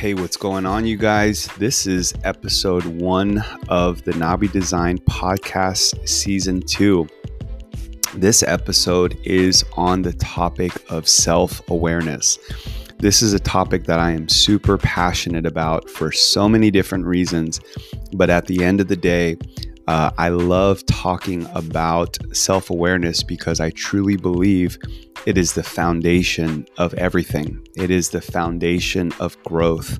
Hey, what's going on, you guys? This is episode one of the Nabi Design Podcast, Season 2. This episode is on the topic of self awareness. This is a topic that I am super passionate about for so many different reasons. But at the end of the day, uh, I love talking about self awareness because I truly believe it is the foundation of everything. It is the foundation of growth.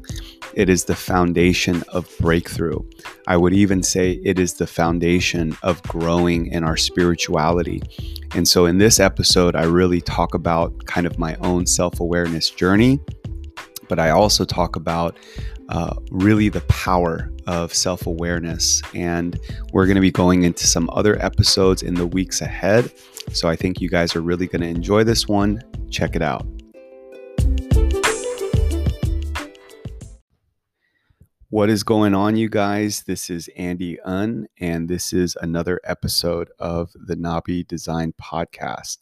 It is the foundation of breakthrough. I would even say it is the foundation of growing in our spirituality. And so, in this episode, I really talk about kind of my own self awareness journey, but I also talk about uh, really the power of self awareness. And we're going to be going into some other episodes in the weeks ahead. So I think you guys are really going to enjoy this one. Check it out. What is going on, you guys? This is Andy Un, and this is another episode of the Nabi Design Podcast.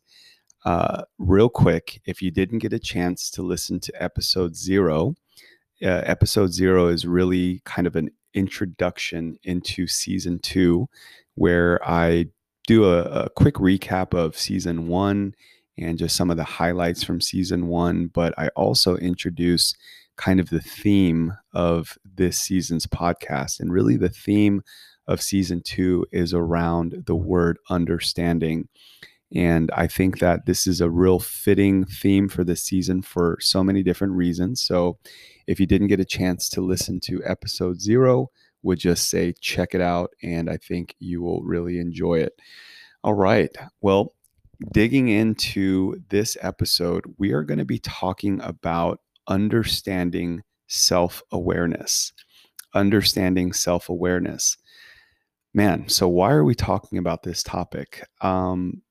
Uh, real quick, if you didn't get a chance to listen to episode zero, uh, episode zero is really kind of an introduction into season two, where I do a, a quick recap of season one and just some of the highlights from season one. But I also introduce kind of the theme of this season's podcast. And really, the theme of season two is around the word understanding. And I think that this is a real fitting theme for this season for so many different reasons. So, if you didn't get a chance to listen to episode zero, would just say check it out, and I think you will really enjoy it. All right. Well, digging into this episode, we are going to be talking about understanding self awareness. Understanding self awareness. Man, so why are we talking about this topic? Um,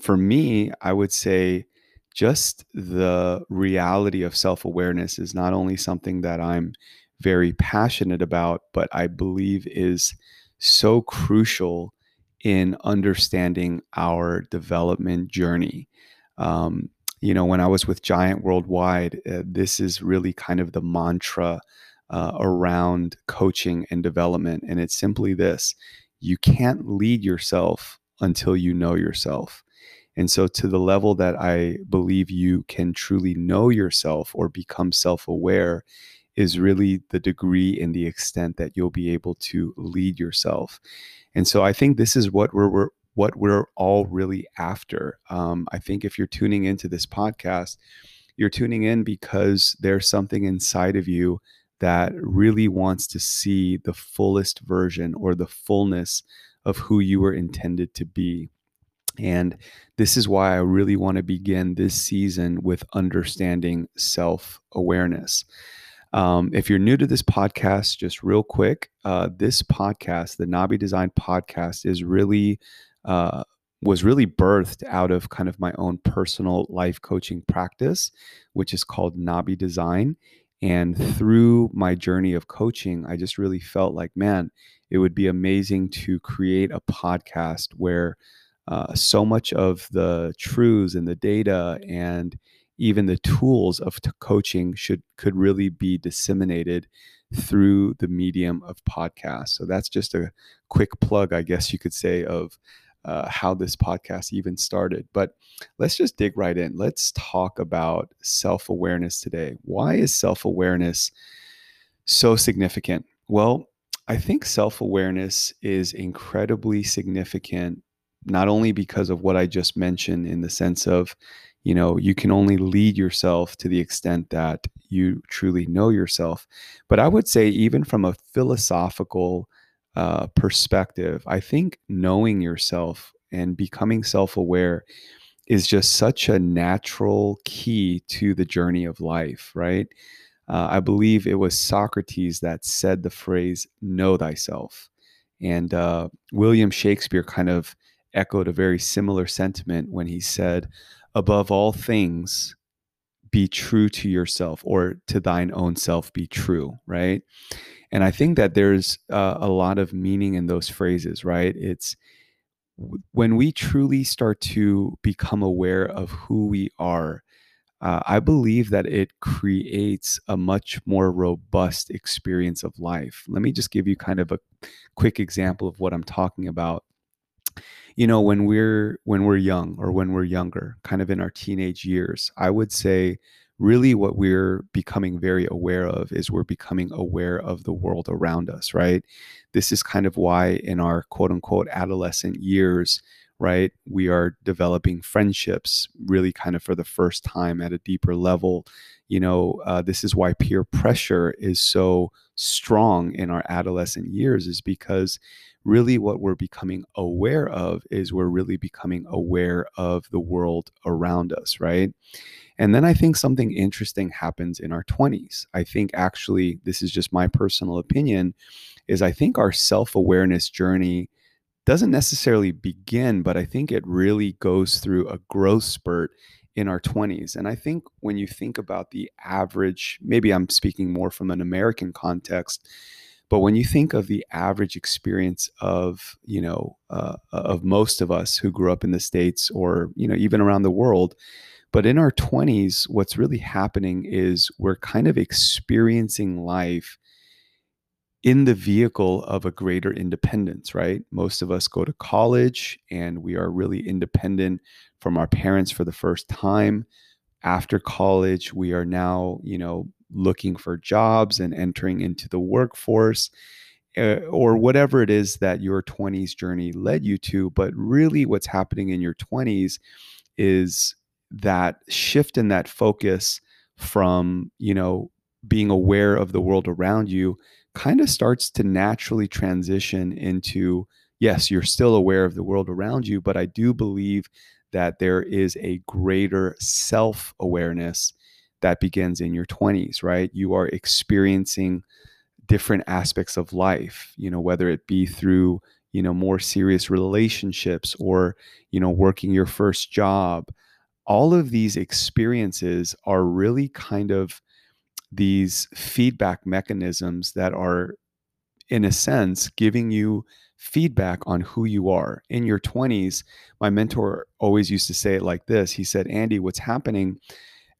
for me, I would say just the reality of self awareness is not only something that I'm very passionate about, but I believe is so crucial in understanding our development journey. Um, you know, when I was with Giant Worldwide, uh, this is really kind of the mantra uh, around coaching and development. And it's simply this you can't lead yourself until you know yourself. And so, to the level that I believe you can truly know yourself or become self aware, is really the degree and the extent that you'll be able to lead yourself. And so, I think this is what we're, we're what we're all really after. Um, I think if you're tuning into this podcast, you're tuning in because there's something inside of you that really wants to see the fullest version or the fullness of who you were intended to be. And this is why I really want to begin this season with understanding self awareness. Um, if you're new to this podcast, just real quick, uh, this podcast, the Nabi Design podcast, is really uh, was really birthed out of kind of my own personal life coaching practice, which is called Nabi Design. And through my journey of coaching, I just really felt like, man, it would be amazing to create a podcast where uh, so much of the truths and the data and even the tools of t- coaching should could really be disseminated through the medium of podcasts. So that's just a quick plug, I guess you could say, of uh, how this podcast even started. But let's just dig right in. Let's talk about self awareness today. Why is self awareness so significant? Well, I think self awareness is incredibly significant, not only because of what I just mentioned, in the sense of, you know, you can only lead yourself to the extent that you truly know yourself, but I would say, even from a philosophical uh, perspective, I think knowing yourself and becoming self aware is just such a natural key to the journey of life, right? Uh, I believe it was Socrates that said the phrase, know thyself. And uh, William Shakespeare kind of echoed a very similar sentiment when he said, above all things, be true to yourself or to thine own self be true, right? And I think that there's uh, a lot of meaning in those phrases, right? It's when we truly start to become aware of who we are, uh, I believe that it creates a much more robust experience of life. Let me just give you kind of a quick example of what I'm talking about. You know, when we're when we're young or when we're younger, kind of in our teenage years, I would say really what we're becoming very aware of is we're becoming aware of the world around us, right? This is kind of why in our quote unquote adolescent years, right? We are developing friendships really kind of for the first time at a deeper level. You know, uh, this is why peer pressure is so strong in our adolescent years, is because really what we're becoming aware of is we're really becoming aware of the world around us, right? And then I think something interesting happens in our 20s. I think actually, this is just my personal opinion, is I think our self awareness journey doesn't necessarily begin, but I think it really goes through a growth spurt in our 20s. And I think when you think about the average, maybe I'm speaking more from an American context, but when you think of the average experience of, you know, uh, of most of us who grew up in the States or, you know, even around the world, but in our 20s, what's really happening is we're kind of experiencing life in the vehicle of a greater independence, right? Most of us go to college and we are really independent from our parents for the first time. After college, we are now, you know, looking for jobs and entering into the workforce uh, or whatever it is that your 20s journey led you to. But really, what's happening in your 20s is that shift in that focus from, you know, being aware of the world around you kind of starts to naturally transition into yes, you're still aware of the world around you, but I do believe that there is a greater self awareness that begins in your 20s, right? You are experiencing different aspects of life, you know, whether it be through, you know, more serious relationships or, you know, working your first job. All of these experiences are really kind of these feedback mechanisms that are, in a sense, giving you feedback on who you are. In your 20s, my mentor always used to say it like this He said, Andy, what's happening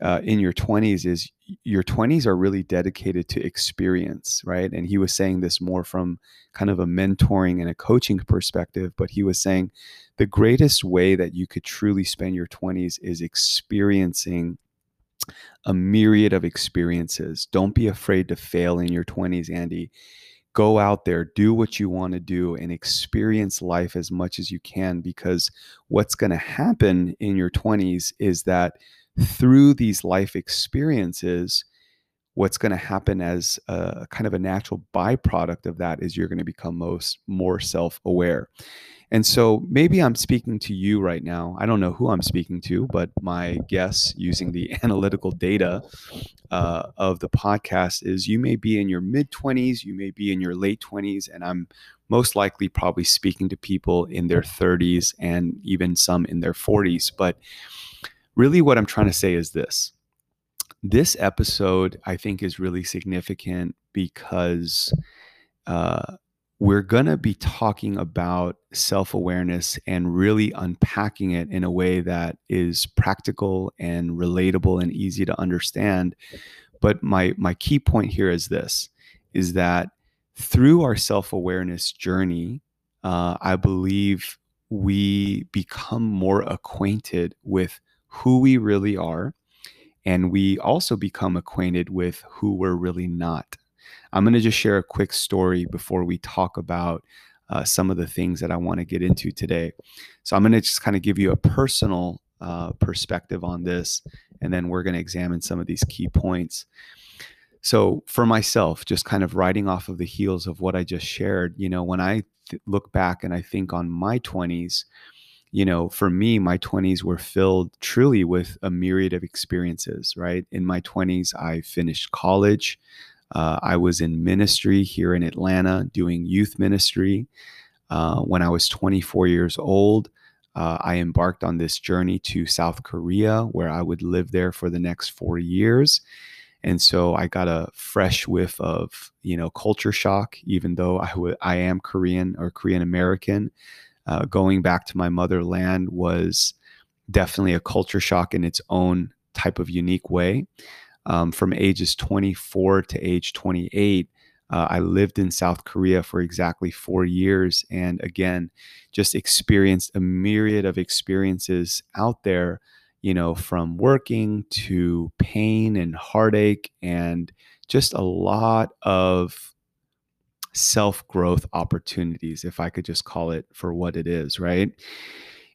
uh, in your 20s is your 20s are really dedicated to experience, right? And he was saying this more from kind of a mentoring and a coaching perspective, but he was saying the greatest way that you could truly spend your 20s is experiencing a myriad of experiences. Don't be afraid to fail in your 20s, Andy. Go out there, do what you want to do, and experience life as much as you can because what's going to happen in your 20s is that through these life experiences, what's going to happen as a kind of a natural byproduct of that is you're going to become most more self-aware and so maybe I'm speaking to you right now. I don't know who I'm speaking to, but my guess using the analytical data uh, of the podcast is you may be in your mid 20s, you may be in your late 20s, and I'm most likely probably speaking to people in their 30s and even some in their 40s. But really, what I'm trying to say is this this episode, I think, is really significant because. Uh, we're going to be talking about self awareness and really unpacking it in a way that is practical and relatable and easy to understand. But my, my key point here is this is that through our self awareness journey, uh, I believe we become more acquainted with who we really are. And we also become acquainted with who we're really not. I'm going to just share a quick story before we talk about uh, some of the things that I want to get into today. So I'm going to just kind of give you a personal uh, perspective on this, and then we're going to examine some of these key points. So for myself, just kind of riding off of the heels of what I just shared, you know, when I th- look back and I think on my 20s, you know, for me, my 20s were filled truly with a myriad of experiences, right? In my 20s, I finished college. Uh, I was in ministry here in Atlanta doing youth ministry. Uh, when I was 24 years old, uh, I embarked on this journey to South Korea where I would live there for the next four years. And so I got a fresh whiff of, you know, culture shock, even though I, w- I am Korean or Korean American. Uh, going back to my motherland was definitely a culture shock in its own type of unique way. Um, from ages 24 to age 28, uh, I lived in South Korea for exactly four years. And again, just experienced a myriad of experiences out there, you know, from working to pain and heartache and just a lot of self growth opportunities, if I could just call it for what it is, right?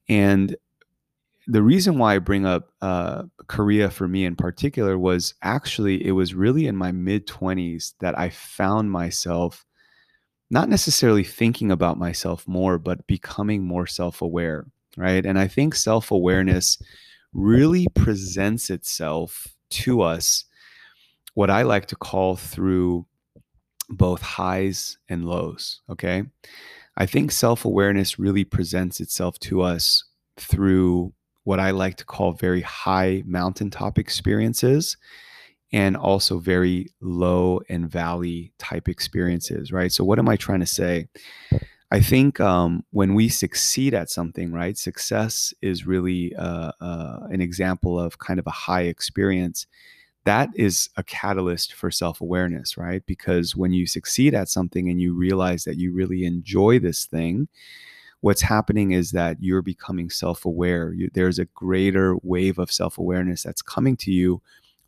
And the reason why I bring up uh, Korea for me in particular was actually it was really in my mid 20s that I found myself not necessarily thinking about myself more, but becoming more self aware, right? And I think self awareness really presents itself to us, what I like to call through both highs and lows, okay? I think self awareness really presents itself to us through what I like to call very high mountaintop experiences and also very low and valley type experiences, right? So, what am I trying to say? I think um, when we succeed at something, right, success is really uh, uh, an example of kind of a high experience. That is a catalyst for self awareness, right? Because when you succeed at something and you realize that you really enjoy this thing, what's happening is that you're becoming self aware. There's a greater wave of self awareness that's coming to you,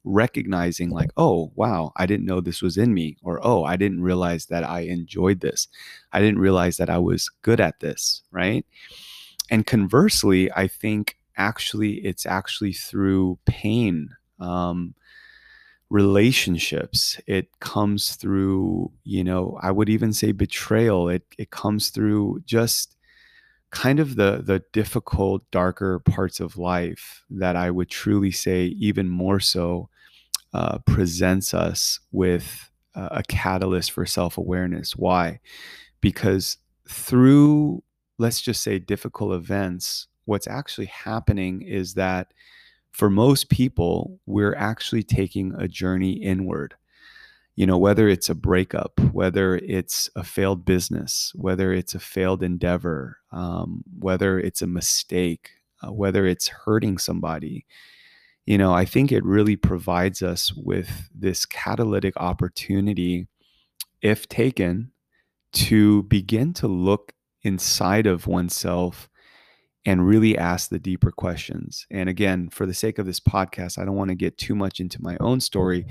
recognizing, like, oh, wow, I didn't know this was in me. Or, oh, I didn't realize that I enjoyed this. I didn't realize that I was good at this. Right. And conversely, I think actually it's actually through pain. Um, relationships. It comes through you know i would even say betrayal. It it comes through just kind of the the difficult darker parts of life that i would truly say even more so uh, presents us with uh, a catalyst for self-awareness. Why? Because through let's just say difficult events what's actually happening is that for most people we're actually taking a journey inward. You know, whether it's a breakup, whether it's a failed business, whether it's a failed endeavor, um, whether it's a mistake, uh, whether it's hurting somebody, you know, I think it really provides us with this catalytic opportunity, if taken, to begin to look inside of oneself and really ask the deeper questions. And again, for the sake of this podcast, I don't want to get too much into my own story,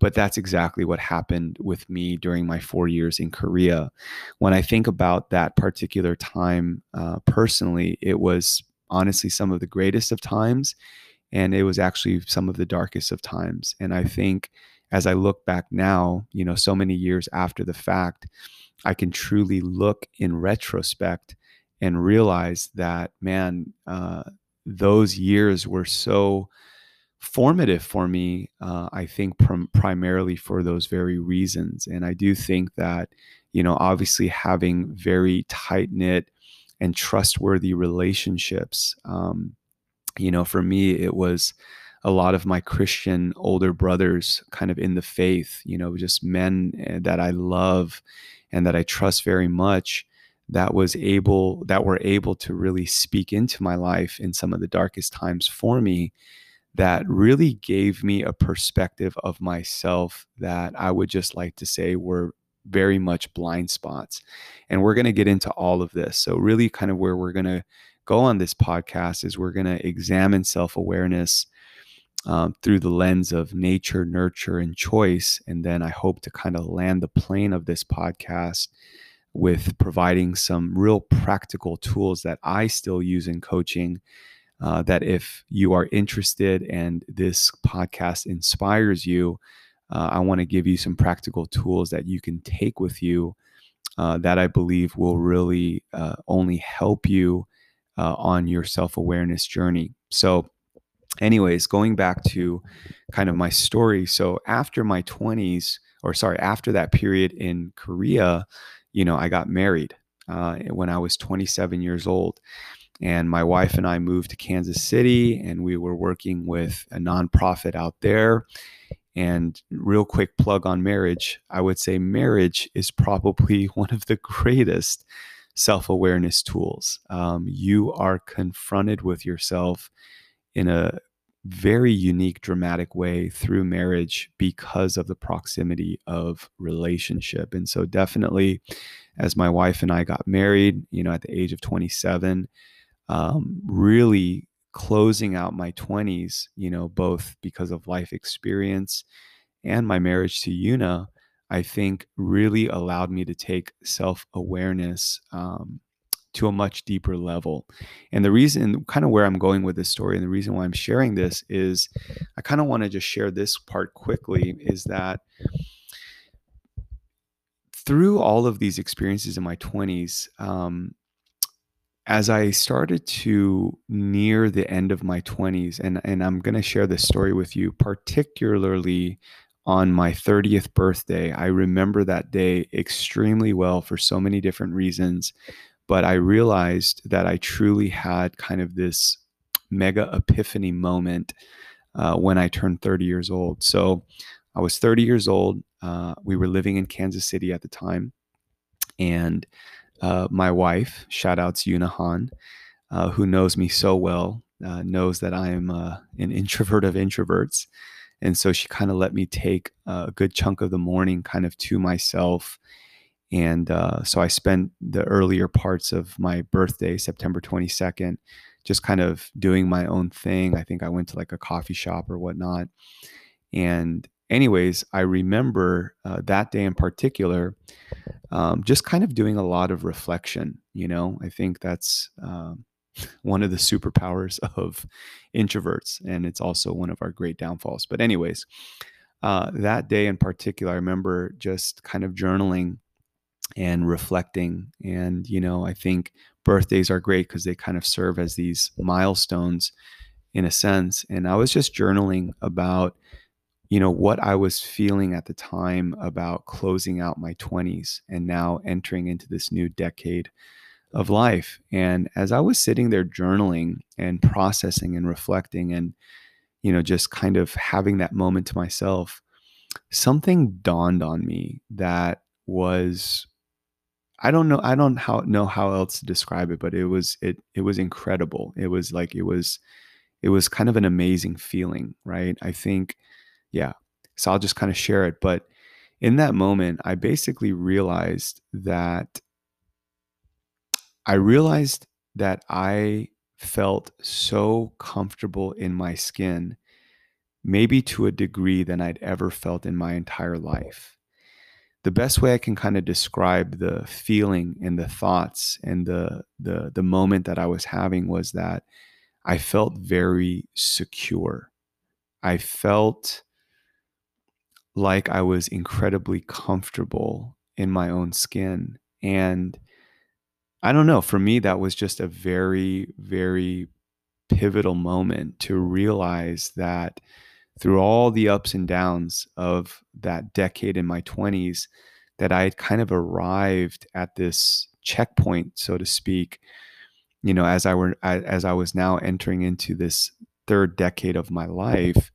but that's exactly what happened with me during my four years in Korea. When I think about that particular time uh, personally, it was honestly some of the greatest of times. And it was actually some of the darkest of times. And I think as I look back now, you know, so many years after the fact, I can truly look in retrospect and realize that, man, uh, those years were so formative for me. Uh, I think prim- primarily for those very reasons. And I do think that, you know, obviously having very tight knit and trustworthy relationships, um, you know, for me, it was a lot of my Christian older brothers kind of in the faith, you know, just men eh, that I love and that I trust very much that was able that were able to really speak into my life in some of the darkest times for me that really gave me a perspective of myself that I would just like to say were very much blind spots. And we're going to get into all of this. So, really, kind of where we're going to go on this podcast is we're going to examine self awareness um, through the lens of nature, nurture, and choice. And then I hope to kind of land the plane of this podcast with providing some real practical tools that I still use in coaching. Uh, that if you are interested and this podcast inspires you, uh, I want to give you some practical tools that you can take with you uh, that I believe will really uh, only help you uh, on your self awareness journey. So, anyways, going back to kind of my story. So, after my 20s, or sorry, after that period in Korea, you know, I got married uh, when I was 27 years old. And my wife and I moved to Kansas City, and we were working with a nonprofit out there. And real quick plug on marriage I would say marriage is probably one of the greatest self awareness tools. Um, you are confronted with yourself in a very unique, dramatic way through marriage because of the proximity of relationship. And so, definitely, as my wife and I got married, you know, at the age of 27, um, really closing out my 20s, you know, both because of life experience and my marriage to Una, I think really allowed me to take self awareness um, to a much deeper level. And the reason, kind of where I'm going with this story, and the reason why I'm sharing this is I kind of want to just share this part quickly is that through all of these experiences in my 20s, um, as I started to near the end of my 20s, and, and I'm going to share this story with you, particularly on my 30th birthday. I remember that day extremely well for so many different reasons, but I realized that I truly had kind of this mega epiphany moment uh, when I turned 30 years old. So I was 30 years old. Uh, we were living in Kansas City at the time. And uh, my wife, shout out to Una Han, uh, who knows me so well, uh, knows that I am uh, an introvert of introverts. And so she kind of let me take a good chunk of the morning kind of to myself. And uh, so I spent the earlier parts of my birthday, September 22nd, just kind of doing my own thing. I think I went to like a coffee shop or whatnot. And, anyways, I remember uh, that day in particular, um, just kind of doing a lot of reflection. You know, I think that's um, one of the superpowers of introverts, and it's also one of our great downfalls. But, anyways, uh, that day in particular, I remember just kind of journaling and reflecting. And, you know, I think birthdays are great because they kind of serve as these milestones in a sense. And I was just journaling about you know what i was feeling at the time about closing out my 20s and now entering into this new decade of life and as i was sitting there journaling and processing and reflecting and you know just kind of having that moment to myself something dawned on me that was i don't know i don't how, know how else to describe it but it was it it was incredible it was like it was it was kind of an amazing feeling right i think yeah. So I'll just kind of share it. But in that moment, I basically realized that I realized that I felt so comfortable in my skin, maybe to a degree than I'd ever felt in my entire life. The best way I can kind of describe the feeling and the thoughts and the the the moment that I was having was that I felt very secure. I felt like I was incredibly comfortable in my own skin. And I don't know, for me, that was just a very, very pivotal moment to realize that through all the ups and downs of that decade in my 20s, that I had kind of arrived at this checkpoint, so to speak, you know, as I were as I was now entering into this third decade of my life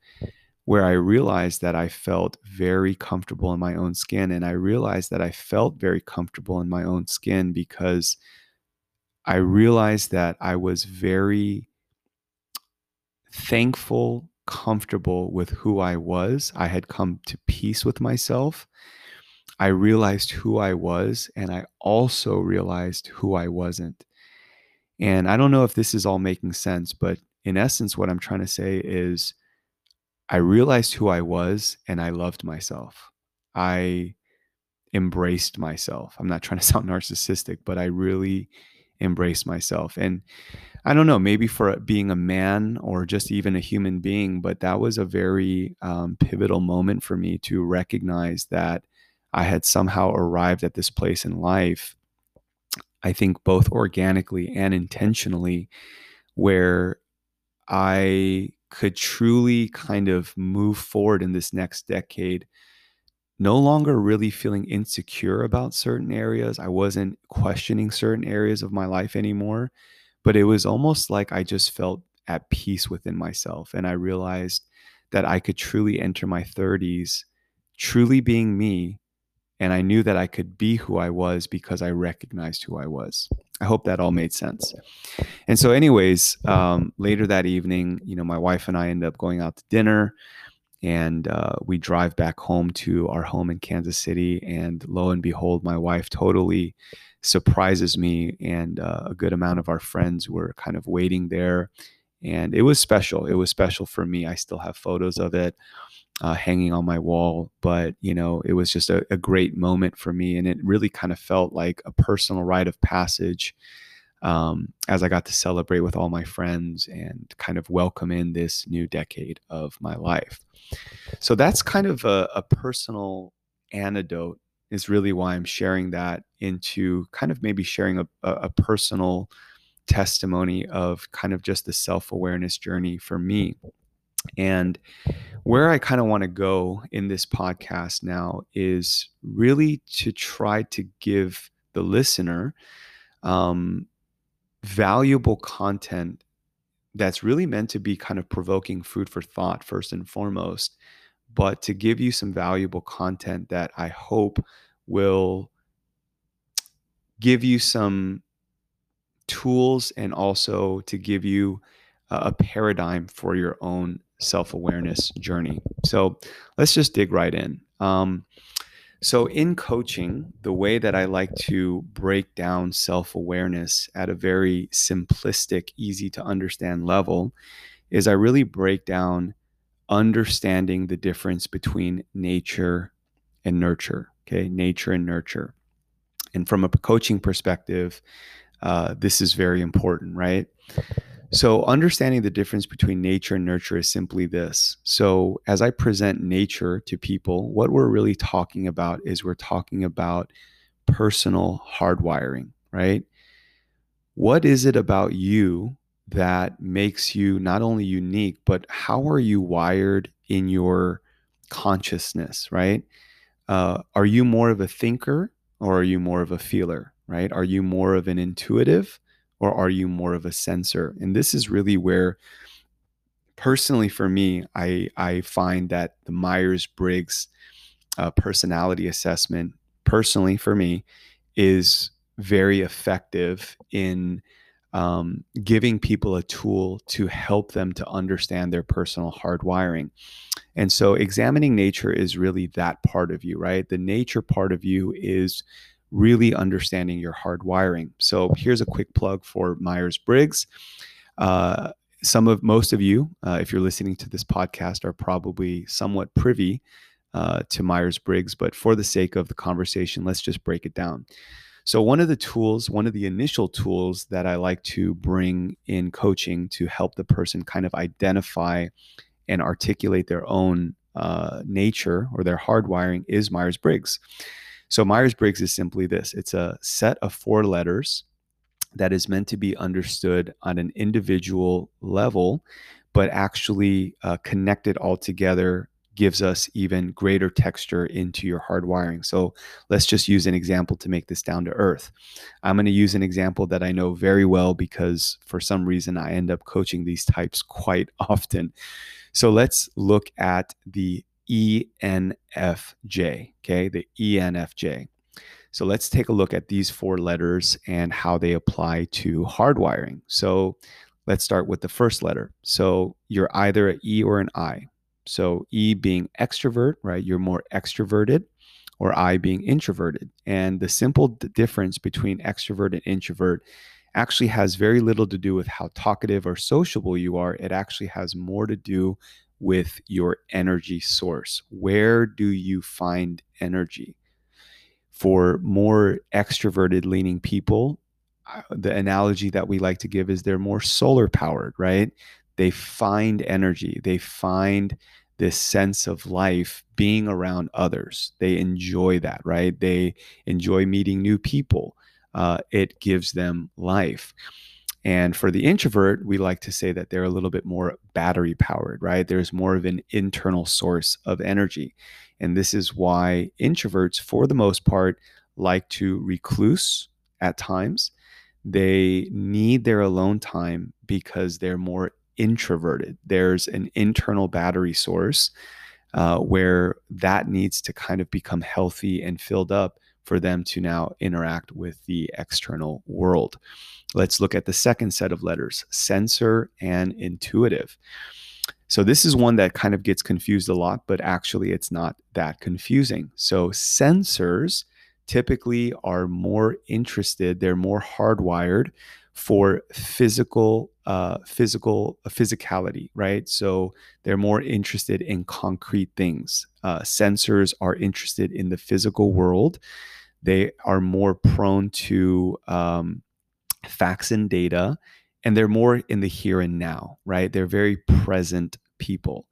where I realized that I felt very comfortable in my own skin. And I realized that I felt very comfortable in my own skin because I realized that I was very thankful, comfortable with who I was. I had come to peace with myself. I realized who I was, and I also realized who I wasn't. And I don't know if this is all making sense, but in essence, what I'm trying to say is I realized who I was and I loved myself. I embraced myself. I'm not trying to sound narcissistic, but I really embraced myself. And I don't know, maybe for being a man or just even a human being, but that was a very um, pivotal moment for me to recognize that I had somehow arrived at this place in life. I think both organically and intentionally, where I could truly kind of move forward in this next decade no longer really feeling insecure about certain areas. I wasn't questioning certain areas of my life anymore, but it was almost like I just felt at peace within myself. And I realized that I could truly enter my 30s truly being me. And I knew that I could be who I was because I recognized who I was. I hope that all made sense. And so, anyways, um, later that evening, you know, my wife and I end up going out to dinner and uh, we drive back home to our home in Kansas City. And lo and behold, my wife totally surprises me, and uh, a good amount of our friends were kind of waiting there. And it was special. It was special for me. I still have photos of it uh, hanging on my wall. But, you know, it was just a, a, great moment for me. And it really kind of felt like a personal rite of passage um, as I got to celebrate with all my friends and kind of welcome in this new decade of my life. So that's kind of a, a personal anecdote, is really why I'm sharing that into kind of maybe sharing a, a personal testimony of kind of just the self awareness journey for me. And where I kind of want to go in this podcast now is really to try to give the listener um, valuable content that's really meant to be kind of provoking food for thought, first and foremost, but to give you some valuable content that I hope will give you some tools and also to give you a paradigm for your own self awareness journey. So let's just dig right in. Um, so, in coaching, the way that I like to break down self awareness at a very simplistic, easy to understand level is I really break down understanding the difference between nature and nurture. Okay, nature and nurture. And from a coaching perspective, uh, this is very important, right? So, understanding the difference between nature and nurture is simply this. So, as I present nature to people, what we're really talking about is we're talking about personal hardwiring, right? What is it about you that makes you not only unique, but how are you wired in your consciousness, right? Uh, are you more of a thinker or are you more of a feeler, right? Are you more of an intuitive? Or are you more of a sensor? And this is really where personally for me, I I find that the Myers Briggs uh, personality assessment, personally for me, is very effective in um, giving people a tool to help them to understand their personal hardwiring. And so, examining nature is really that part of you, right? The nature part of you is really understanding your hardwiring. So here's a quick plug for Myers Briggs. Uh, some of most of you, uh, if you're listening to this podcast, are probably somewhat privy uh, to Myers Briggs, but for the sake of the conversation, let's just break it down. So, one of the tools, one of the initial tools that I like to bring in coaching to help the person kind of identify and articulate their own uh, nature or their hardwiring is Myers Briggs. So Myers Briggs is simply this it's a set of four letters that is meant to be understood on an individual level, but actually uh, connected all together gives us even greater texture into your hardwiring. So let's just use an example to make this down to earth. I'm going to use an example that I know very well because for some reason I end up coaching these types quite often. So let's look at the ENFJ, okay, the ENFJ. So let's take a look at these four letters and how they apply to hardwiring. So let's start with the first letter. So you're either an E or an I. So E being extrovert, right? You're more extroverted, or I being introverted. And the simple difference between extrovert and introvert actually has very little to do with how talkative or sociable you are. It actually has more to do with your energy source. Where do you find energy? For more extroverted leaning people, uh, the analogy that we like to give is they're more solar powered, right? They find energy, they find this sense of life being around others. They enjoy that, right? They enjoy meeting new people. Uh, it gives them life. And for the introvert, we like to say that they're a little bit more battery powered, right? There's more of an internal source of energy. And this is why introverts, for the most part, like to recluse at times. They need their alone time because they're more introverted. There's an internal battery source uh, where that needs to kind of become healthy and filled up for them to now interact with the external world. Let's look at the second set of letters sensor and mm-hmm. intuitive. So, this is one that kind of gets confused a lot, but actually it's not that confusing. So, sensors typically are more interested, they're more hardwired for physical uh, physical uh, physicality right? So they're more interested in concrete things. Uh, sensors are interested in the physical world. They are more prone to um, facts and data and they're more in the here and now right? They're very present people.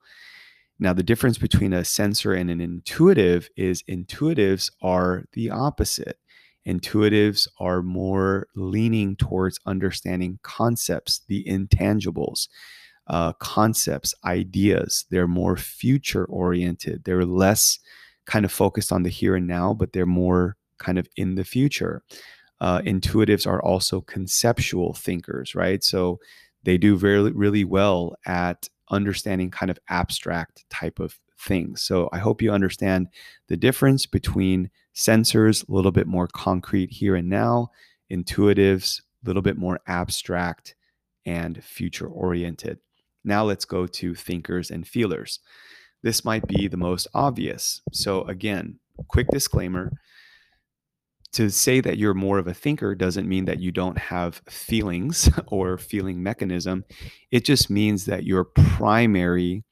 Now the difference between a sensor and an intuitive is intuitives are the opposite Intuitives are more leaning towards understanding concepts, the intangibles, uh, concepts, ideas. They're more future oriented. They're less kind of focused on the here and now, but they're more kind of in the future. Uh, intuitives are also conceptual thinkers, right? So they do very, really well at understanding kind of abstract type of things. So I hope you understand the difference between sensors, a little bit more concrete here and now, intuitives, a little bit more abstract and future oriented. Now let's go to thinkers and feelers. This might be the most obvious. So, again, quick disclaimer to say that you're more of a thinker doesn't mean that you don't have feelings or feeling mechanism. It just means that your primary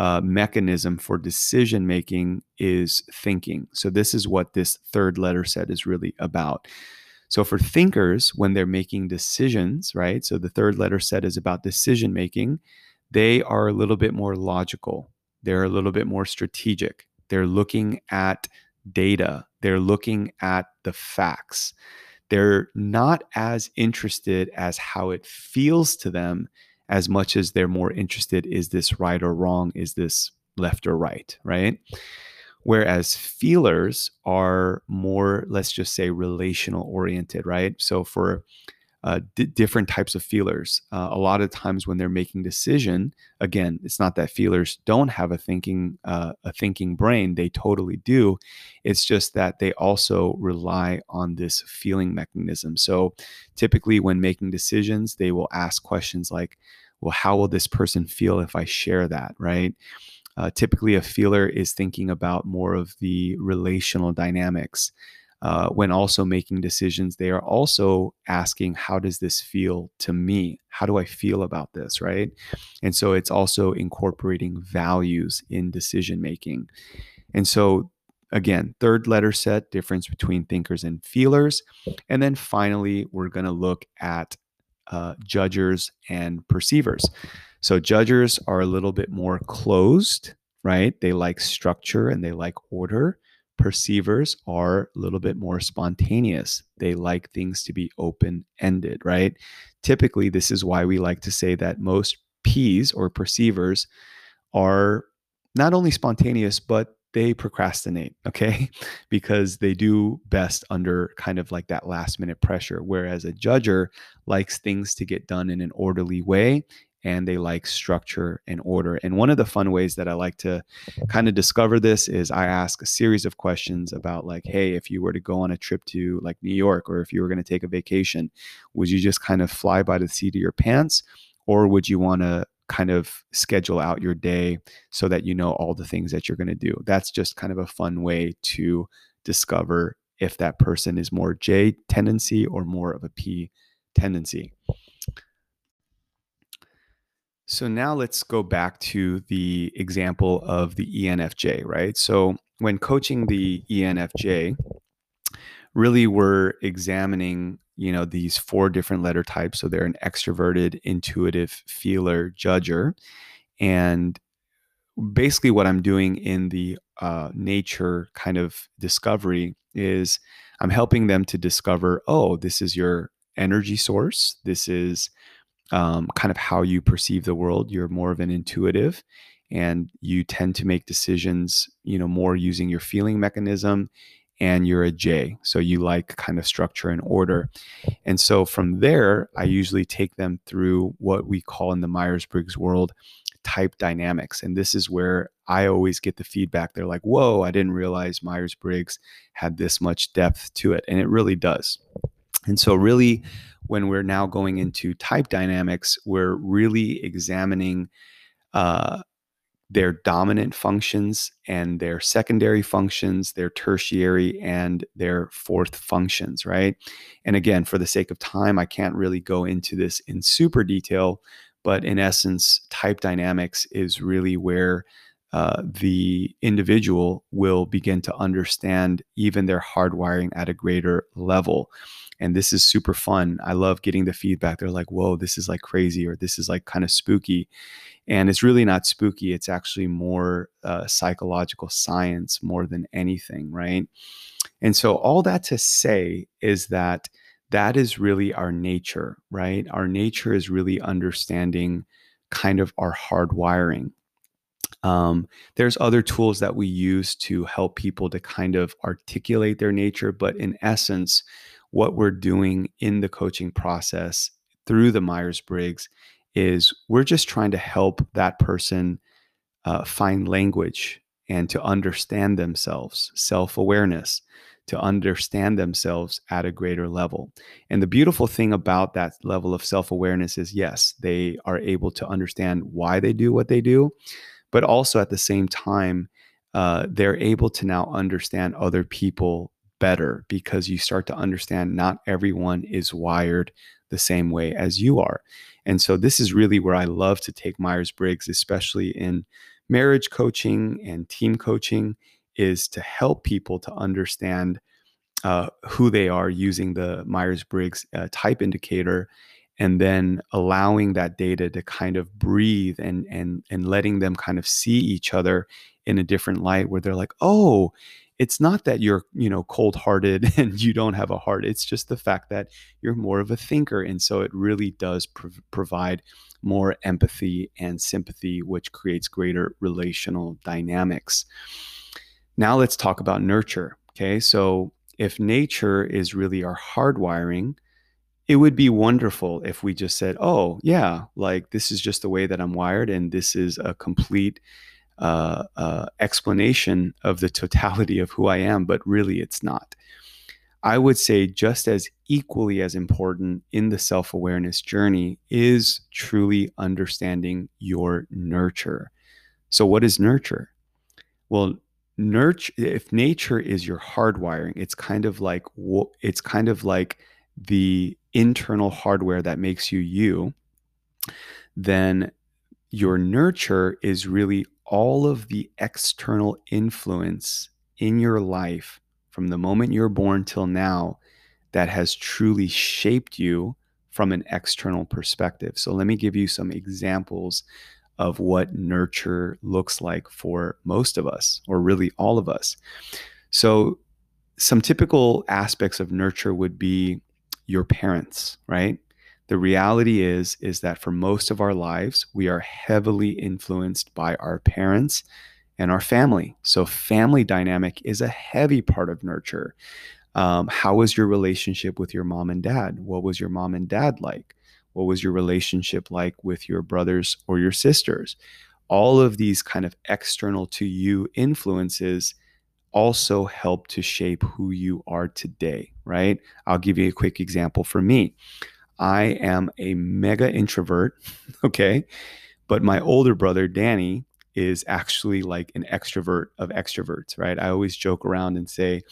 uh, mechanism for decision making is thinking. So, this is what this third letter set is really about. So, for thinkers, when they're making decisions, right? So, the third letter set is about decision making. They are a little bit more logical, they're a little bit more strategic. They're looking at data, they're looking at the facts. They're not as interested as how it feels to them as much as they're more interested is this right or wrong? Is this left or right? Right. Whereas feelers are more, let's just say, relational oriented, right? So for uh, d- different types of feelers. Uh, a lot of times when they're making decision, again, it's not that feelers don't have a thinking uh, a thinking brain; they totally do. It's just that they also rely on this feeling mechanism. So typically, when making decisions, they will ask questions like, "Well, how will this person feel if I share that?" Right? Uh, typically, a feeler is thinking about more of the relational dynamics uh, when also making decisions, they are also asking, How does this feel to me? How do I feel about this? Right. And so it's also incorporating values in decision making. And so, again, third letter set difference between thinkers and feelers. And then finally, we're going to look at uh, judgers and perceivers. So, judgers are a little bit more closed, right? They like structure and they like order perceivers are a little bit more spontaneous. They like things to be open ended, right? Typically, this is why we like to say that most P's or perceivers are not only spontaneous, but they procrastinate, okay? because they do best under kind of like that last minute pressure. Whereas a judger likes things to get done in an orderly way and they like structure and order. And one of the fun ways that I like to kind of discover this is I ask a series of questions about, like, hey, if you were to go on a trip to like New York or if you were going to take a vacation, would you just kind of fly by the seat of your pants? Or would you want to kind of schedule out your day so that you know all the things that you're going to do? That's just kind of a fun way to discover if that person is more J tendency or more of a P tendency. So now let's go back to the example of the ENFJ, right? So when coaching the ENFJ, really we're examining, you know, these four different letter types. So they're an extroverted, intuitive, feeler, judger. And basically what I'm doing in the uh, nature kind of discovery is I'm helping them to discover, oh, this is your energy source. This is um, kind of how you perceive the world. You're more of an intuitive and you tend to make decisions, you know, more using your feeling mechanism and you're a J. So you like kind of structure and order. And so from there, I usually take them through what we call in the Myers Briggs world type dynamics. And this is where I always get the feedback. They're like, whoa, I didn't realize Myers Briggs had this much depth to it. And it really does. And so, really, when we're now going into type dynamics, we're really examining uh, their dominant functions and their secondary functions, their tertiary and their fourth functions, right? And again, for the sake of time, I can't really go into this in super detail, but in essence, type dynamics is really where uh, the individual will begin to understand even their hardwiring at a greater level. And this is super fun. I love getting the feedback. They're like, whoa, this is like crazy, or this is like kind of spooky. And it's really not spooky. It's actually more uh, psychological science more than anything, right? And so, all that to say is that that is really our nature, right? Our nature is really understanding kind of our hardwiring. Um, there's other tools that we use to help people to kind of articulate their nature, but in essence, what we're doing in the coaching process through the Myers Briggs is we're just trying to help that person uh, find language and to understand themselves, self awareness, to understand themselves at a greater level. And the beautiful thing about that level of self awareness is yes, they are able to understand why they do what they do, but also at the same time, uh, they're able to now understand other people better because you start to understand not everyone is wired the same way as you are. And so this is really where I love to take Myers Briggs, especially in marriage coaching and team coaching, is to help people to understand uh, who they are using the Myers Briggs uh, type indicator and then allowing that data to kind of breathe and and and letting them kind of see each other in a different light where they're like oh it's not that you're you know cold-hearted and you don't have a heart it's just the fact that you're more of a thinker and so it really does prov- provide more empathy and sympathy which creates greater relational dynamics. Now let's talk about nurture okay? So if nature is really our hardwiring it would be wonderful if we just said oh yeah like this is just the way that i'm wired and this is a complete uh, uh, explanation of the totality of who I am, but really it's not. I would say just as equally as important in the self awareness journey is truly understanding your nurture. So, what is nurture? Well, nurture if nature is your hardwiring, it's kind of like it's kind of like the internal hardware that makes you you. Then your nurture is really all of the external influence in your life from the moment you're born till now that has truly shaped you from an external perspective. So, let me give you some examples of what nurture looks like for most of us, or really all of us. So, some typical aspects of nurture would be your parents, right? The reality is is that for most of our lives we are heavily influenced by our parents and our family. So family dynamic is a heavy part of nurture. Um, how was your relationship with your mom and dad? What was your mom and dad like? What was your relationship like with your brothers or your sisters? All of these kind of external to you influences also help to shape who you are today right? I'll give you a quick example for me I am a mega introvert, okay? But my older brother, Danny, is actually like an extrovert of extroverts, right? I always joke around and say,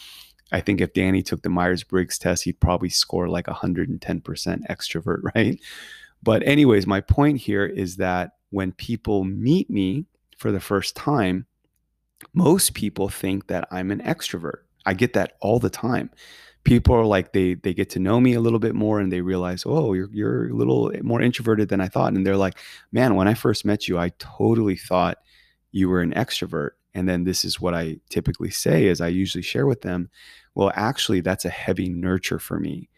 I think if Danny took the Myers Briggs test, he'd probably score like 110% extrovert, right? But, anyways, my point here is that when people meet me for the first time, most people think that I'm an extrovert. I get that all the time people are like they they get to know me a little bit more and they realize oh you're you're a little more introverted than I thought. And they're like man when I first met you I totally thought you were an extrovert. And then this is what I typically say is I usually share with them well actually that's a heavy nurture for me.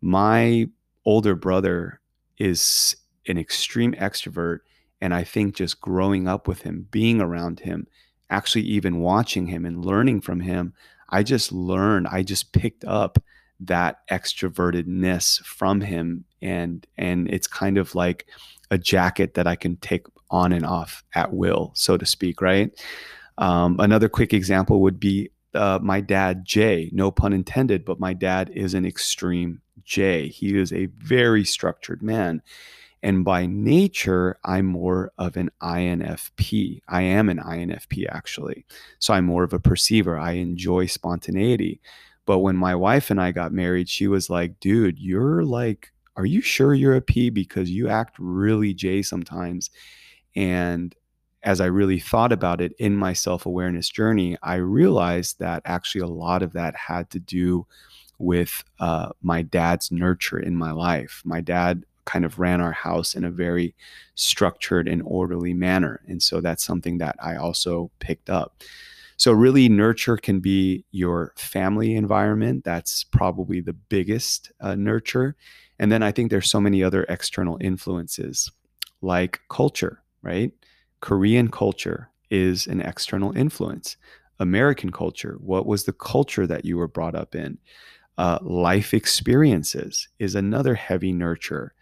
My older brother is an extreme extrovert and I think just growing up with him being around him actually even watching him and learning from him I just learned, I just picked up that extrovertedness from him and and it's kind of like a jacket that I can take on and off at will, so to speak, right? Um, another quick example would be uh, my dad, Jay, no pun intended, but my dad is an extreme J. He is a very structured man. And by nature, I'm more of an INFP. I am an INFP, actually. So I'm more of a perceiver. I enjoy spontaneity. But when my wife and I got married, she was like, dude, you're like, are you sure you're a P? Because you act really J sometimes. And as I really thought about it in my self awareness journey, I realized that actually a lot of that had to do with uh, my dad's nurture in my life. My dad kind of ran our house in a very structured and orderly manner. And so that's something that I also picked up. So, really, nurture can be your family environment. That's probably the biggest uh, nurture. And then I think there's so many other external influences like culture, right? Korean culture is an external influence. American culture, what was the culture that you were brought up in? Uh, life experiences is another heavy nurture.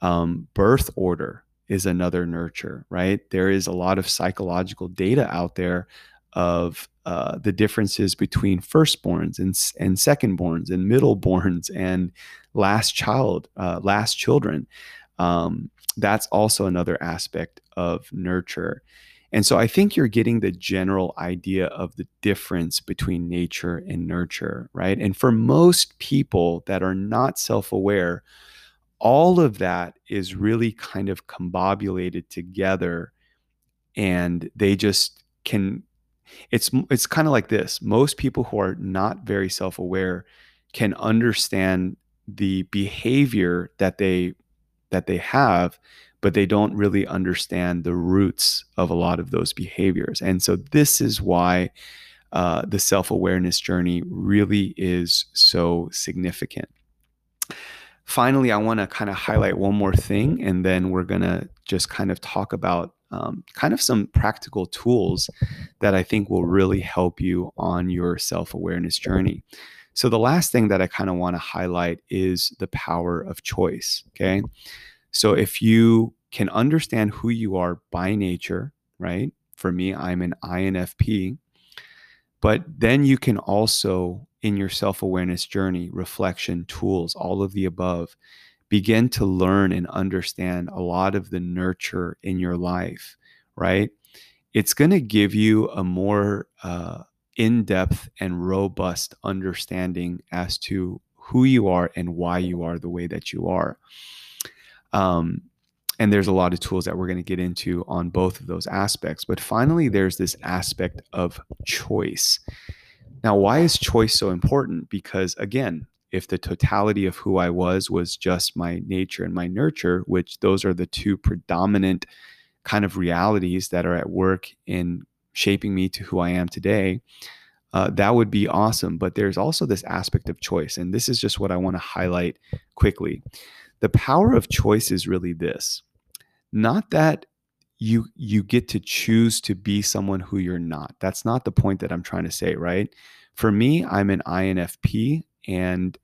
Um, birth order is another nurture, right? There is a lot of psychological data out there of uh, the differences between firstborns and, and secondborns and middleborns and last child, uh, last children. Um, that's also another aspect of nurture. And so I think you're getting the general idea of the difference between nature and nurture, right? And for most people that are not self aware, all of that is really kind of combobulated together and they just can it's it's kind of like this most people who are not very self-aware can understand the behavior that they that they have but they don't really understand the roots of a lot of those behaviors. And so, this is why uh, the self awareness journey really is so significant. Finally, I want to kind of highlight one more thing, and then we're going to just kind of talk about um, kind of some practical tools that I think will really help you on your self awareness journey. So, the last thing that I kind of want to highlight is the power of choice. Okay. So if you can understand who you are by nature, right? For me, I'm an INFP. But then you can also, in your self awareness journey, reflection, tools, all of the above, begin to learn and understand a lot of the nurture in your life, right? It's going to give you a more uh, in depth and robust understanding as to who you are and why you are the way that you are. Um, and there's a lot of tools that we're going to get into on both of those aspects. But finally, there's this aspect of choice. Now, why is choice so important? Because again, if the totality of who I was was just my nature and my nurture, which those are the two predominant kind of realities that are at work in shaping me to who I am today, uh, that would be awesome. But there's also this aspect of choice. And this is just what I want to highlight quickly. The power of choice is really this not that you you get to choose to be someone who you're not. That's not the point that I'm trying to say, right? For me, I'm an INFP and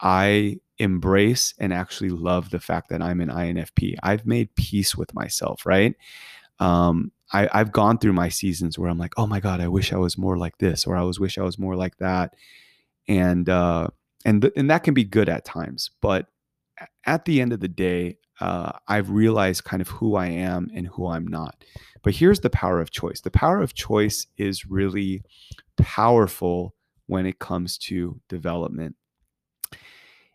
I embrace and actually love the fact that I'm an INFP. I've made peace with myself, right? Um, I, I've gone through my seasons where I'm like, oh my God, I wish I was more like this, or I was wish I was more like that. And uh and th- and that can be good at times, but at the end of the day, uh, I've realized kind of who I am and who I'm not. But here's the power of choice the power of choice is really powerful when it comes to development.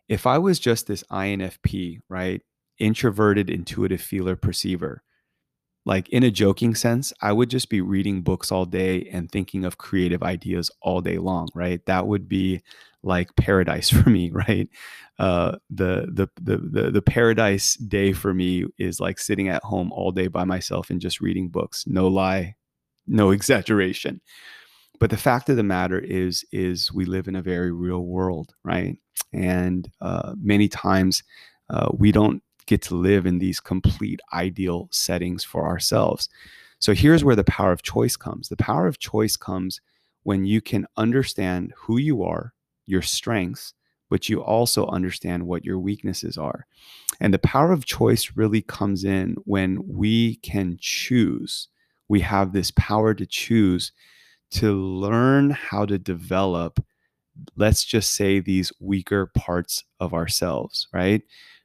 If I was just this INFP, right? Introverted, intuitive feeler perceiver, like in a joking sense, I would just be reading books all day and thinking of creative ideas all day long, right? That would be like paradise for me, right? Uh, the, the the the the paradise day for me is like sitting at home all day by myself and just reading books. No lie, no exaggeration. But the fact of the matter is, is we live in a very real world, right? And uh, many times uh, we don't get to live in these complete ideal settings for ourselves. So here's where the power of choice comes. The power of choice comes when you can understand who you are, your strengths, but you also understand what your weaknesses are. And the power of choice really comes in when we can choose. We have this power to choose to learn how to develop, let's just say, these weaker parts of ourselves, right?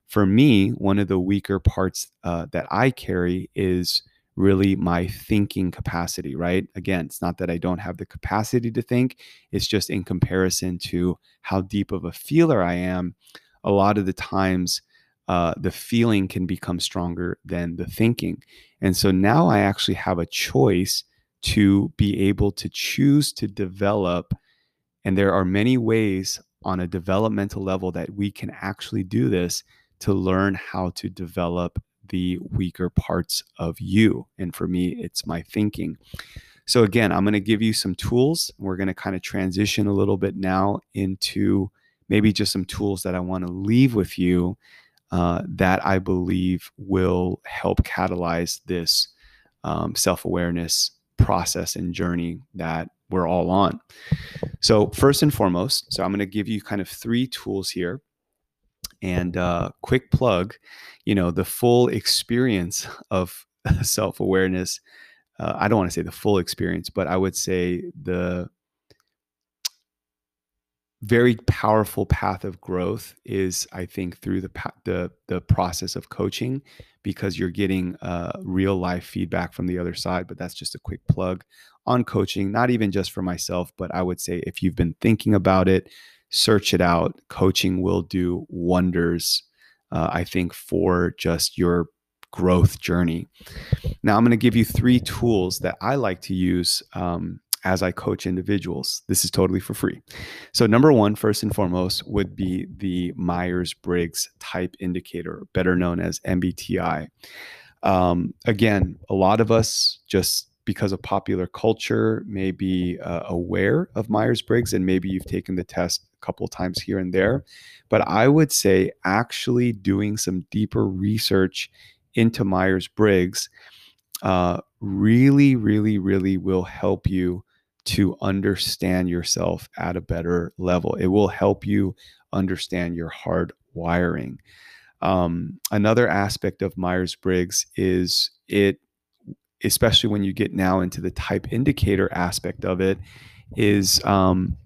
For me, one of the weaker parts uh, that I carry is really my thinking capacity, right? Again, it's not that I don't have the capacity to think, it's just in comparison to how deep of a feeler I am. A lot of the times, uh, the feeling can become stronger than the thinking. And so now I actually have a choice to be able to choose to develop. And there are many ways on a developmental level that we can actually do this to learn how to develop the weaker parts of you. And for me, it's my thinking. So, again, I'm going to give you some tools. We're going to kind of transition a little bit now into maybe just some tools that I want to leave with you uh, that I believe will help catalyze this um, self awareness process and journey that we're all on. So, first and foremost, so I'm going to give you kind of three tools here. And uh, quick plug, you know, the full experience of self awareness. Uh, I don't want to say the full experience, but I would say the very powerful path of growth is i think through the the the process of coaching because you're getting uh, real life feedback from the other side but that's just a quick plug on coaching not even just for myself but i would say if you've been thinking about it search it out coaching will do wonders uh, i think for just your growth journey now i'm going to give you three tools that i like to use um, as I coach individuals. This is totally for free. So, number one, first and foremost, would be the Myers Briggs Type Indicator, better known as MBTI. Um, again, a lot of us just because of popular culture may be uh, aware of Myers Briggs, and maybe you've taken the test couple times here and there. But I would say actually doing some deeper research into Myers Briggs uh, really, really, really will help you to understand yourself at a better level. It will help you understand your hard wiring. Um, another aspect of Myers Briggs is it, especially when you get now into the type indicator aspect of it, is um,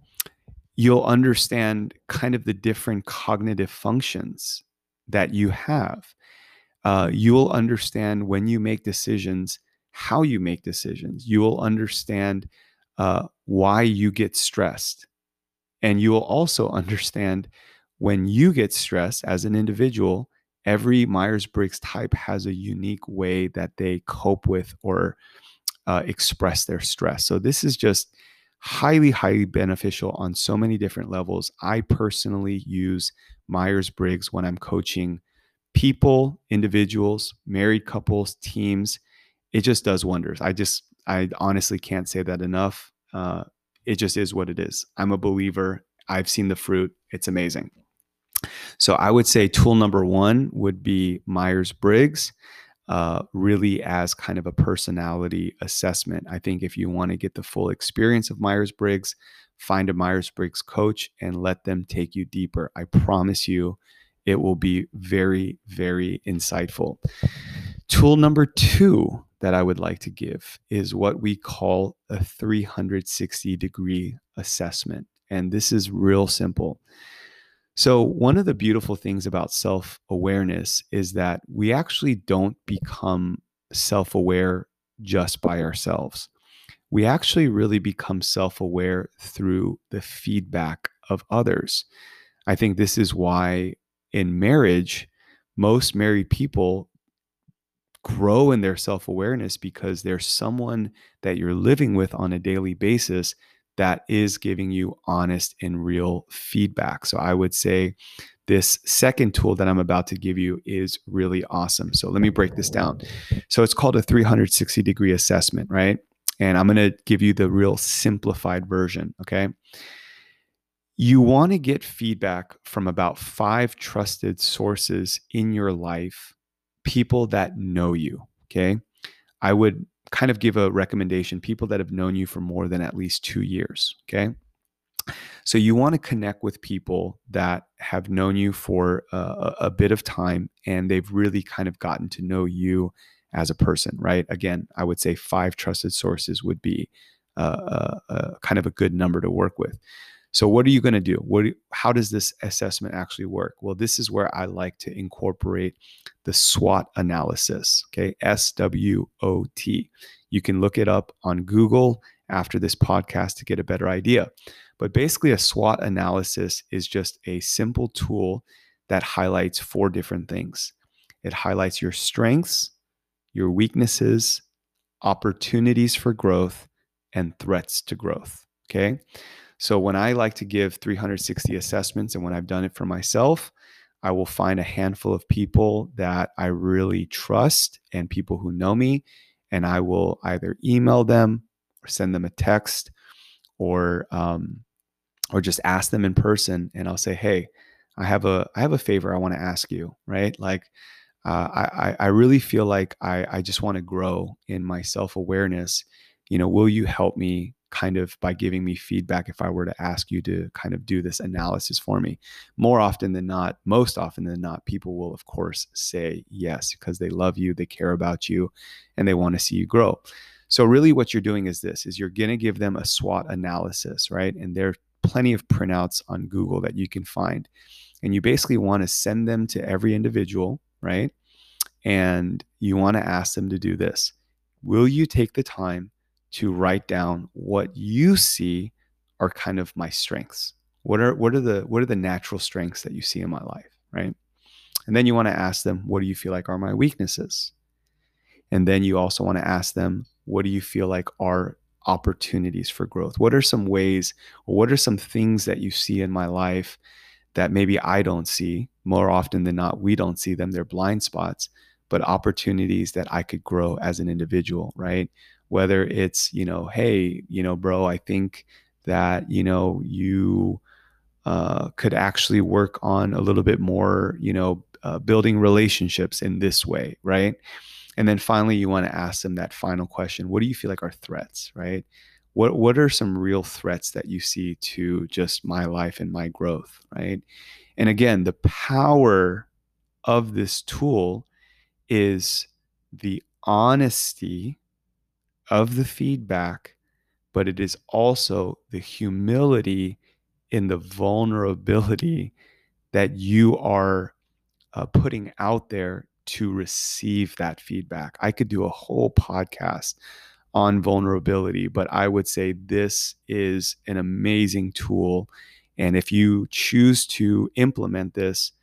you'll understand kind of the different cognitive functions that you have. Uh, you'll understand when you make decisions, how you make decisions. You will understand uh, why you get stressed. And you will also understand when you get stressed as an individual, every Myers Briggs type has a unique way that they cope with or uh, express their stress. So, this is just highly, highly beneficial on so many different levels. I personally use Myers Briggs when I'm coaching people, individuals, married couples, teams. It just does wonders. I just I honestly can't say that enough. Uh, it just is what it is. I'm a believer. I've seen the fruit. It's amazing. So I would say tool number one would be Myers Briggs, uh, really as kind of a personality assessment. I think if you want to get the full experience of Myers Briggs, find a Myers Briggs coach and let them take you deeper. I promise you, it will be very, very insightful. Tool number two that I would like to give is what we call a 360 degree assessment. And this is real simple. So, one of the beautiful things about self awareness is that we actually don't become self aware just by ourselves. We actually really become self aware through the feedback of others. I think this is why in marriage, most married people grow in their self awareness because there's someone that you're living with on a daily basis that is giving you honest and real feedback. So I would say this second tool that I'm about to give you is really awesome. So let me break this down. So it's called a 360 degree assessment, right? And I'm going to give you the real simplified version, okay? You want to get feedback from about five trusted sources in your life people that know you. Okay. I would kind of give a recommendation people that have known you for more than at least two years. Okay. So you want to connect with people that have known you for a, a bit of time and they've really kind of gotten to know you as a person, right? Again, I would say five trusted sources would be uh, uh, kind of a good number to work with. So, what are you going to do? What? how does this assessment actually work? Well, this is where I like to incorporate the SWOT analysis. Okay, S W O T. You can look it up on Google after this podcast to get a better idea. But basically, a SWOT analysis is just a simple tool that highlights four different things. It highlights your strengths, your weaknesses, opportunities for growth, and threats to growth. Okay. So when I like to give 360 assessments and when I've done it for myself, I will find a handful of people that I really trust and people who know me, and I will either email them or send them a text or um, or just ask them in person, and I'll say, "Hey, I have a I have a favor I want to ask you." Right? Like, uh, I I really feel like I I just want to grow in my self awareness. You know, will you help me kind of by giving me feedback if I were to ask you to kind of do this analysis for me. More often than not, most often than not, people will, of course, say yes because they love you, they care about you, and they want to see you grow. So really what you're doing is this is you're going to give them a SWOT analysis, right? And there are plenty of printouts on Google that you can find. And you basically want to send them to every individual, right? And you want to ask them to do this. Will you take the time to write down what you see are kind of my strengths. What are what are the what are the natural strengths that you see in my life, right? And then you want to ask them, what do you feel like are my weaknesses? And then you also want to ask them, what do you feel like are opportunities for growth? What are some ways or what are some things that you see in my life that maybe I don't see? More often than not, we don't see them. They're blind spots, but opportunities that I could grow as an individual, right? Whether it's you know hey you know bro i think that you know you uh, could actually work on a little bit more you know uh, building relationships in this way right? And then finally you want to ask them that final question what do you feel like are threats? right? What what are some real threats that you see to just my life and my growth? right? And again the power of this tool is the honesty of the feedback, but it is also the humility in the vulnerability that you are uh, putting out there to receive that feedback. I could do a whole podcast on vulnerability, but I would say this is an amazing tool. And if you choose to implement this,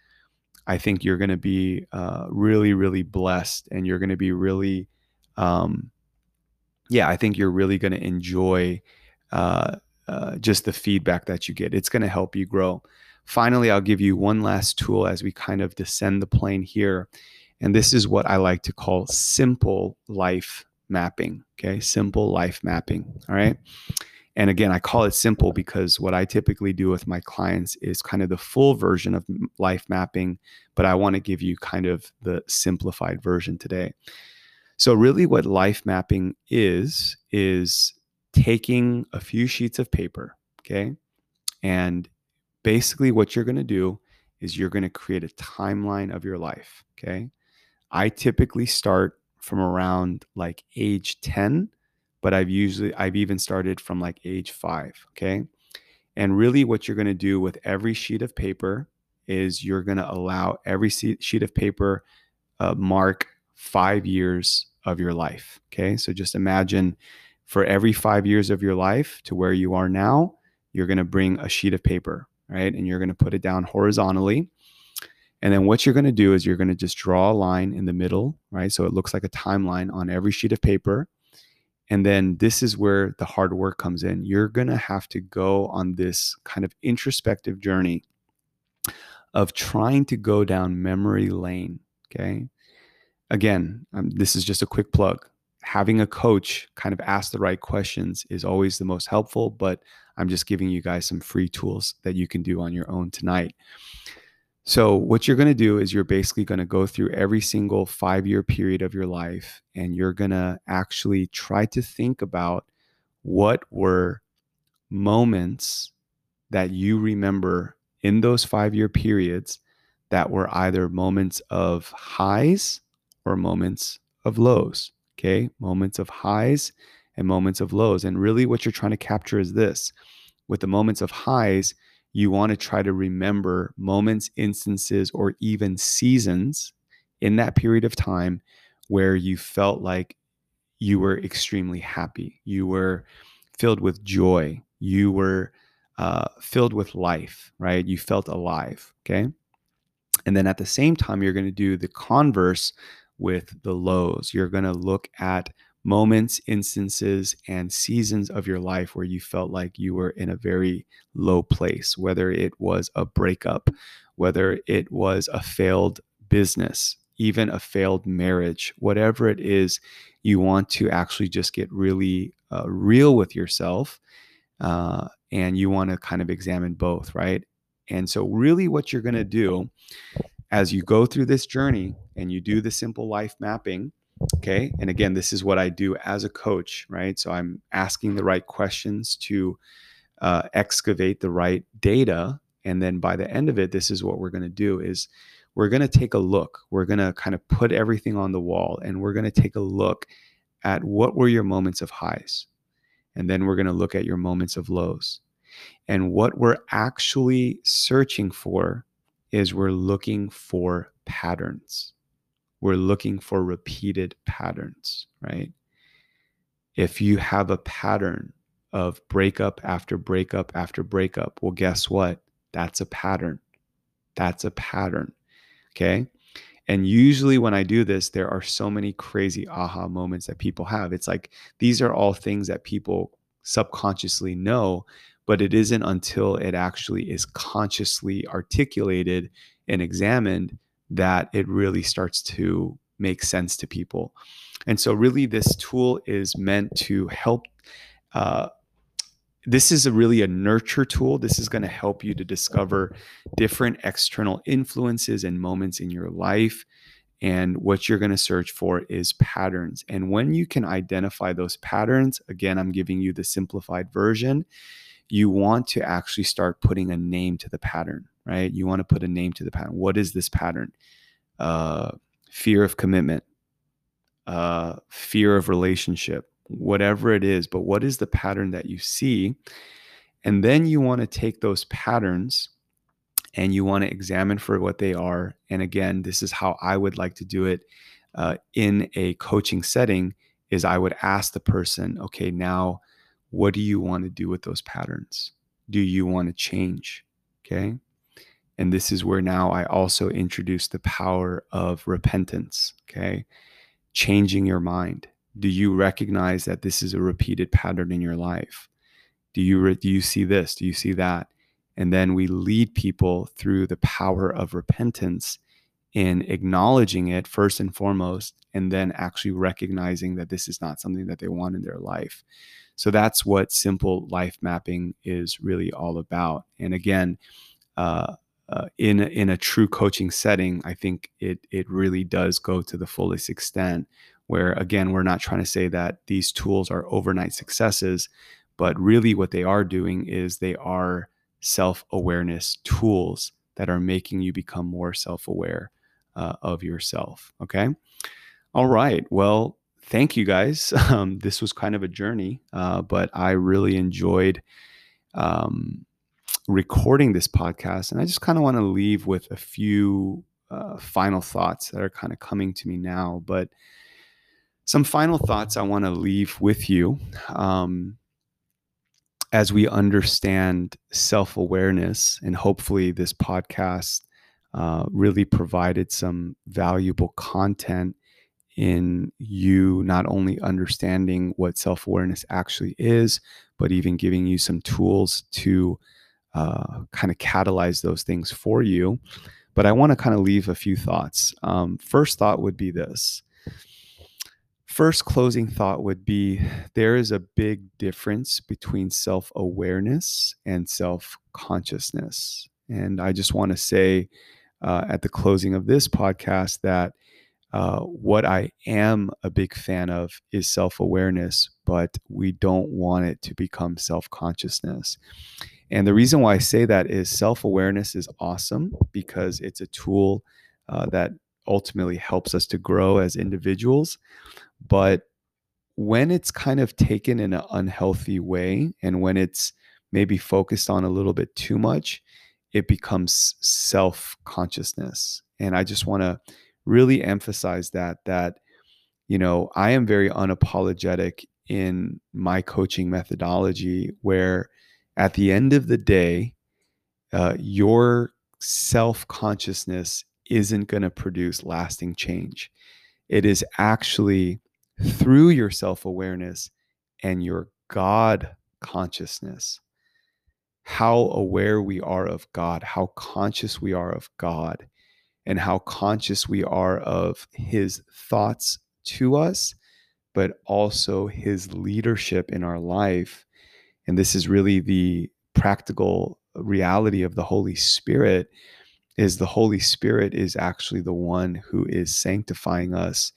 I think you're going to be uh, really, really blessed and you're going to be really um, yeah, I think you're really going to enjoy uh, uh, just the feedback that you get. It's going to help you grow. Finally, I'll give you one last tool as we kind of descend the plane here. And this is what I like to call simple life mapping. Okay. Simple life mapping. All right. And again, I call it simple because what I typically do with my clients is kind of the full version of life mapping, but I want to give you kind of the simplified version today. So, really, what life mapping is, is taking a few sheets of paper, okay? And basically, what you're going to do is you're going to create a timeline of your life, okay? I typically start from around like age 10, but I've usually, I've even started from like age five, okay? And really, what you're going to do with every sheet of paper is you're going to allow every sheet of paper uh, mark five years of your life. Okay. So just imagine for every five years of your life to where you are now, you're going to bring a sheet of paper, right? And you're going to put it down horizontally. And then what you're going to do is you're going to just draw a line in the middle, right? So it looks like a timeline on every sheet of paper. And then this is where the hard work comes in. You're going to have to go on this kind of introspective journey of trying to go down memory lane. Okay again, um, this is just a quick plug. Having a coach kind of ask the right questions is always the most helpful, but I'm just giving you guys some free tools that you can do on your own tonight. So, what you're going to do is you're basically going to go through every single five year period of your life, and you're going to actually try to think about what were moments that you remember in those five year periods that were either moments of highs or moments of lows. Okay. Moments of highs and moments of lows. And really, what you're trying to capture is this with the moments of highs, you want to try to remember moments, instances, or even seasons in that period of time where you felt like you were extremely happy. You were filled with joy. You were uh, filled with life, right? You felt alive. Okay. And then at the same time, you're going to do the converse with the lows. You're going to look at moments, instances, and seasons of your life where you felt like you were in a very low place, whether it was a breakup, whether it was a failed business, even a failed marriage, whatever it is, you want to actually just get really uh, real with yourself. Uh, and you want to kind of examine both, right? And so, really, what you're going to do as you go through this journey and you do the simple life mapping, okay? And again, this is what I do as a coach, right? So, I'm asking the right questions to uh, excavate the right data. And then by the end of it, this is what we're going to do is we're going to take a look. We're going to kind of put everything on the wall and we're going to take a look at what were your moments of highs. And then we're going to look at your moments of lows. And what we're actually searching for is we're looking for patterns. We're looking for repeated patterns, right? If you have a pattern of breakup after breakup after breakup, well, guess what? That's a pattern. That's a pattern. Okay. And usually when I do this, there are so many crazy aha moments that people have. It's like these are all things that people subconsciously know, but it isn't until it actually is consciously articulated and examined that it really starts to make sense to people. And so, really, this tool is meant to help. Uh, this is a really a nurture tool. This is going to help you to discover different external influences and moments in your life. And what you're going to search for is patterns. And when you can identify those patterns, again, I'm giving you the simplified version you want to actually start putting a name to the pattern, right? You want to put a name to the pattern. What is this pattern? Uh, fear of commitment, uh, fear of relationship, whatever it is. But what is the pattern that you see? And then you want to take those patterns and you want to examine for what they are. And again, this is how I would like to do it uh, in a coaching setting is I would ask the person, okay, now what do you want to do with those patterns? Do you want to change? Okay. And this is where now I also introduce the power of repentance. Okay. Changing your mind. Do you recognize that this is a repeated pattern in your life? Do you, re- do you see this? Do you see that? And then we lead people through the power of repentance in acknowledging it first and foremost, and then actually recognizing that this is not something that they want in their life. So that's what simple life mapping is really all about. And again, uh, uh, in in a true coaching setting, I think it it really does go to the fullest extent. Where again, we're not trying to say that these tools are overnight successes, but really what they are doing is they are self awareness tools that are making you become more self aware uh, of yourself. Okay. All right. Well, thank you guys. Um, this was kind of a journey, uh, but I really enjoyed um, recording this podcast. And I just kind of want to leave with a few uh, final thoughts that are kind of coming to me now. But some final thoughts I want to leave with you um, as we understand self awareness. And hopefully, this podcast uh, really provided some valuable content in you not only understanding what self awareness actually is, but even giving you some tools to uh, kind of catalyze those things for you. But I want to kind of leave a few thoughts. Um, first thought would be this. First closing thought would be there is a big difference between self awareness and self consciousness. And I just want to say uh, at the closing of this podcast that Uh, what I am a big fan of is self awareness, but we don't want it to become self consciousness. And the reason why I say that is self awareness is awesome because it's a tool uh, that ultimately helps us to grow as individuals. But when it's kind of taken in an unhealthy way and when it's maybe focused on a little bit too much, it becomes self consciousness. And I just want to really emphasize that, that, you know, I am very unapologetic in my coaching methodology where at the end of the day, uh, your self consciousness isn't going to produce lasting change. It is actually through your self awareness and your God consciousness how aware we are of God, how conscious we are of God, and how conscious we are of His thoughts to us, but also His leadership in our life. And this is really the practical reality of the Holy Spirit is the Holy Spirit is actually the one who is sanctifying us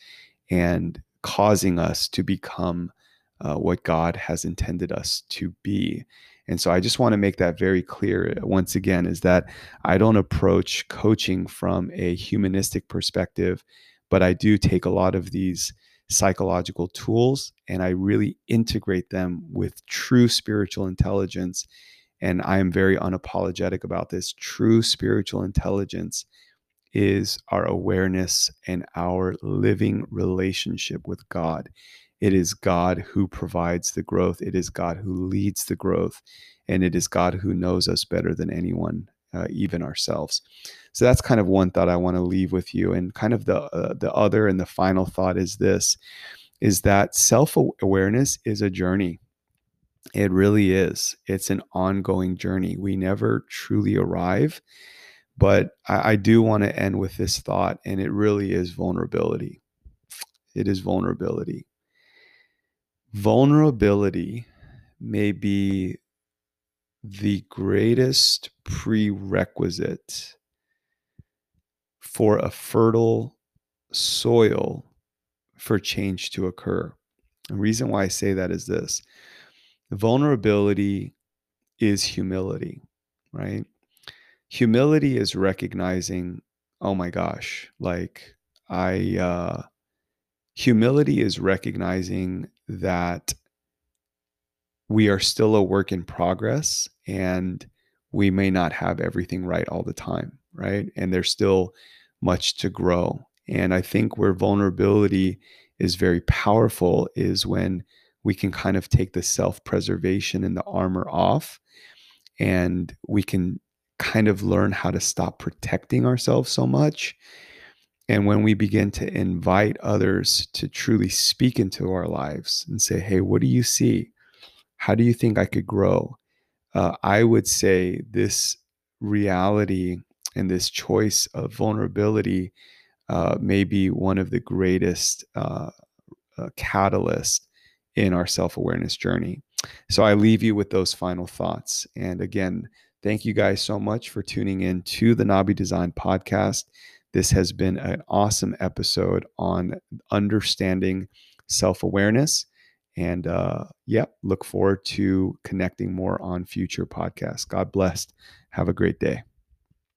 and causing us to become uh, what God has intended us to be. And so I just want to make that very clear uh, once again is that I don't approach coaching from a humanistic perspective, but I do take a lot of these psychological tools and I really integrate them with true spiritual intelligence. And I am very unapologetic about this. True spiritual intelligence is our awareness and our living relationship with God. It is God who provides the growth. It is God who leads the growth. And it is God who knows us better than anyone, uh, even ourselves. So that's kind of one thought I want to leave with you. And kind of the, uh, the other and the final thought is this is that self awareness is a journey. It really is. It's an ongoing journey. We never truly arrive. But I, I do want to end with this thought, and it really is vulnerability. It is vulnerability vulnerability may be the greatest prerequisite for a fertile soil for change to occur. The reason why I say that is this vulnerability is humility, right? Humility is recognizing, oh my gosh, like I, uh, humility is recognizing that we are still a work in progress and we may not have everything right all the time, right? And there's still much to grow. And I think where vulnerability is very powerful is when we can kind of take the self preservation and the armor off and we can kind of learn how to stop protecting ourselves so much and when we begin to invite others to truly speak into our lives and say, hey, what do you see? How do you think I could grow? Uh, I would say this reality and this choice of vulnerability uh, may be one of the greatest uh, uh catalysts in our self awareness journey. So I leave you with those final thoughts. And again, thank you guys so much for tuning in to the Nabi Design podcast. This has been an awesome episode on understanding self awareness. And uh, yeah, look forward to connecting more on future podcasts. God bless. Have a great day.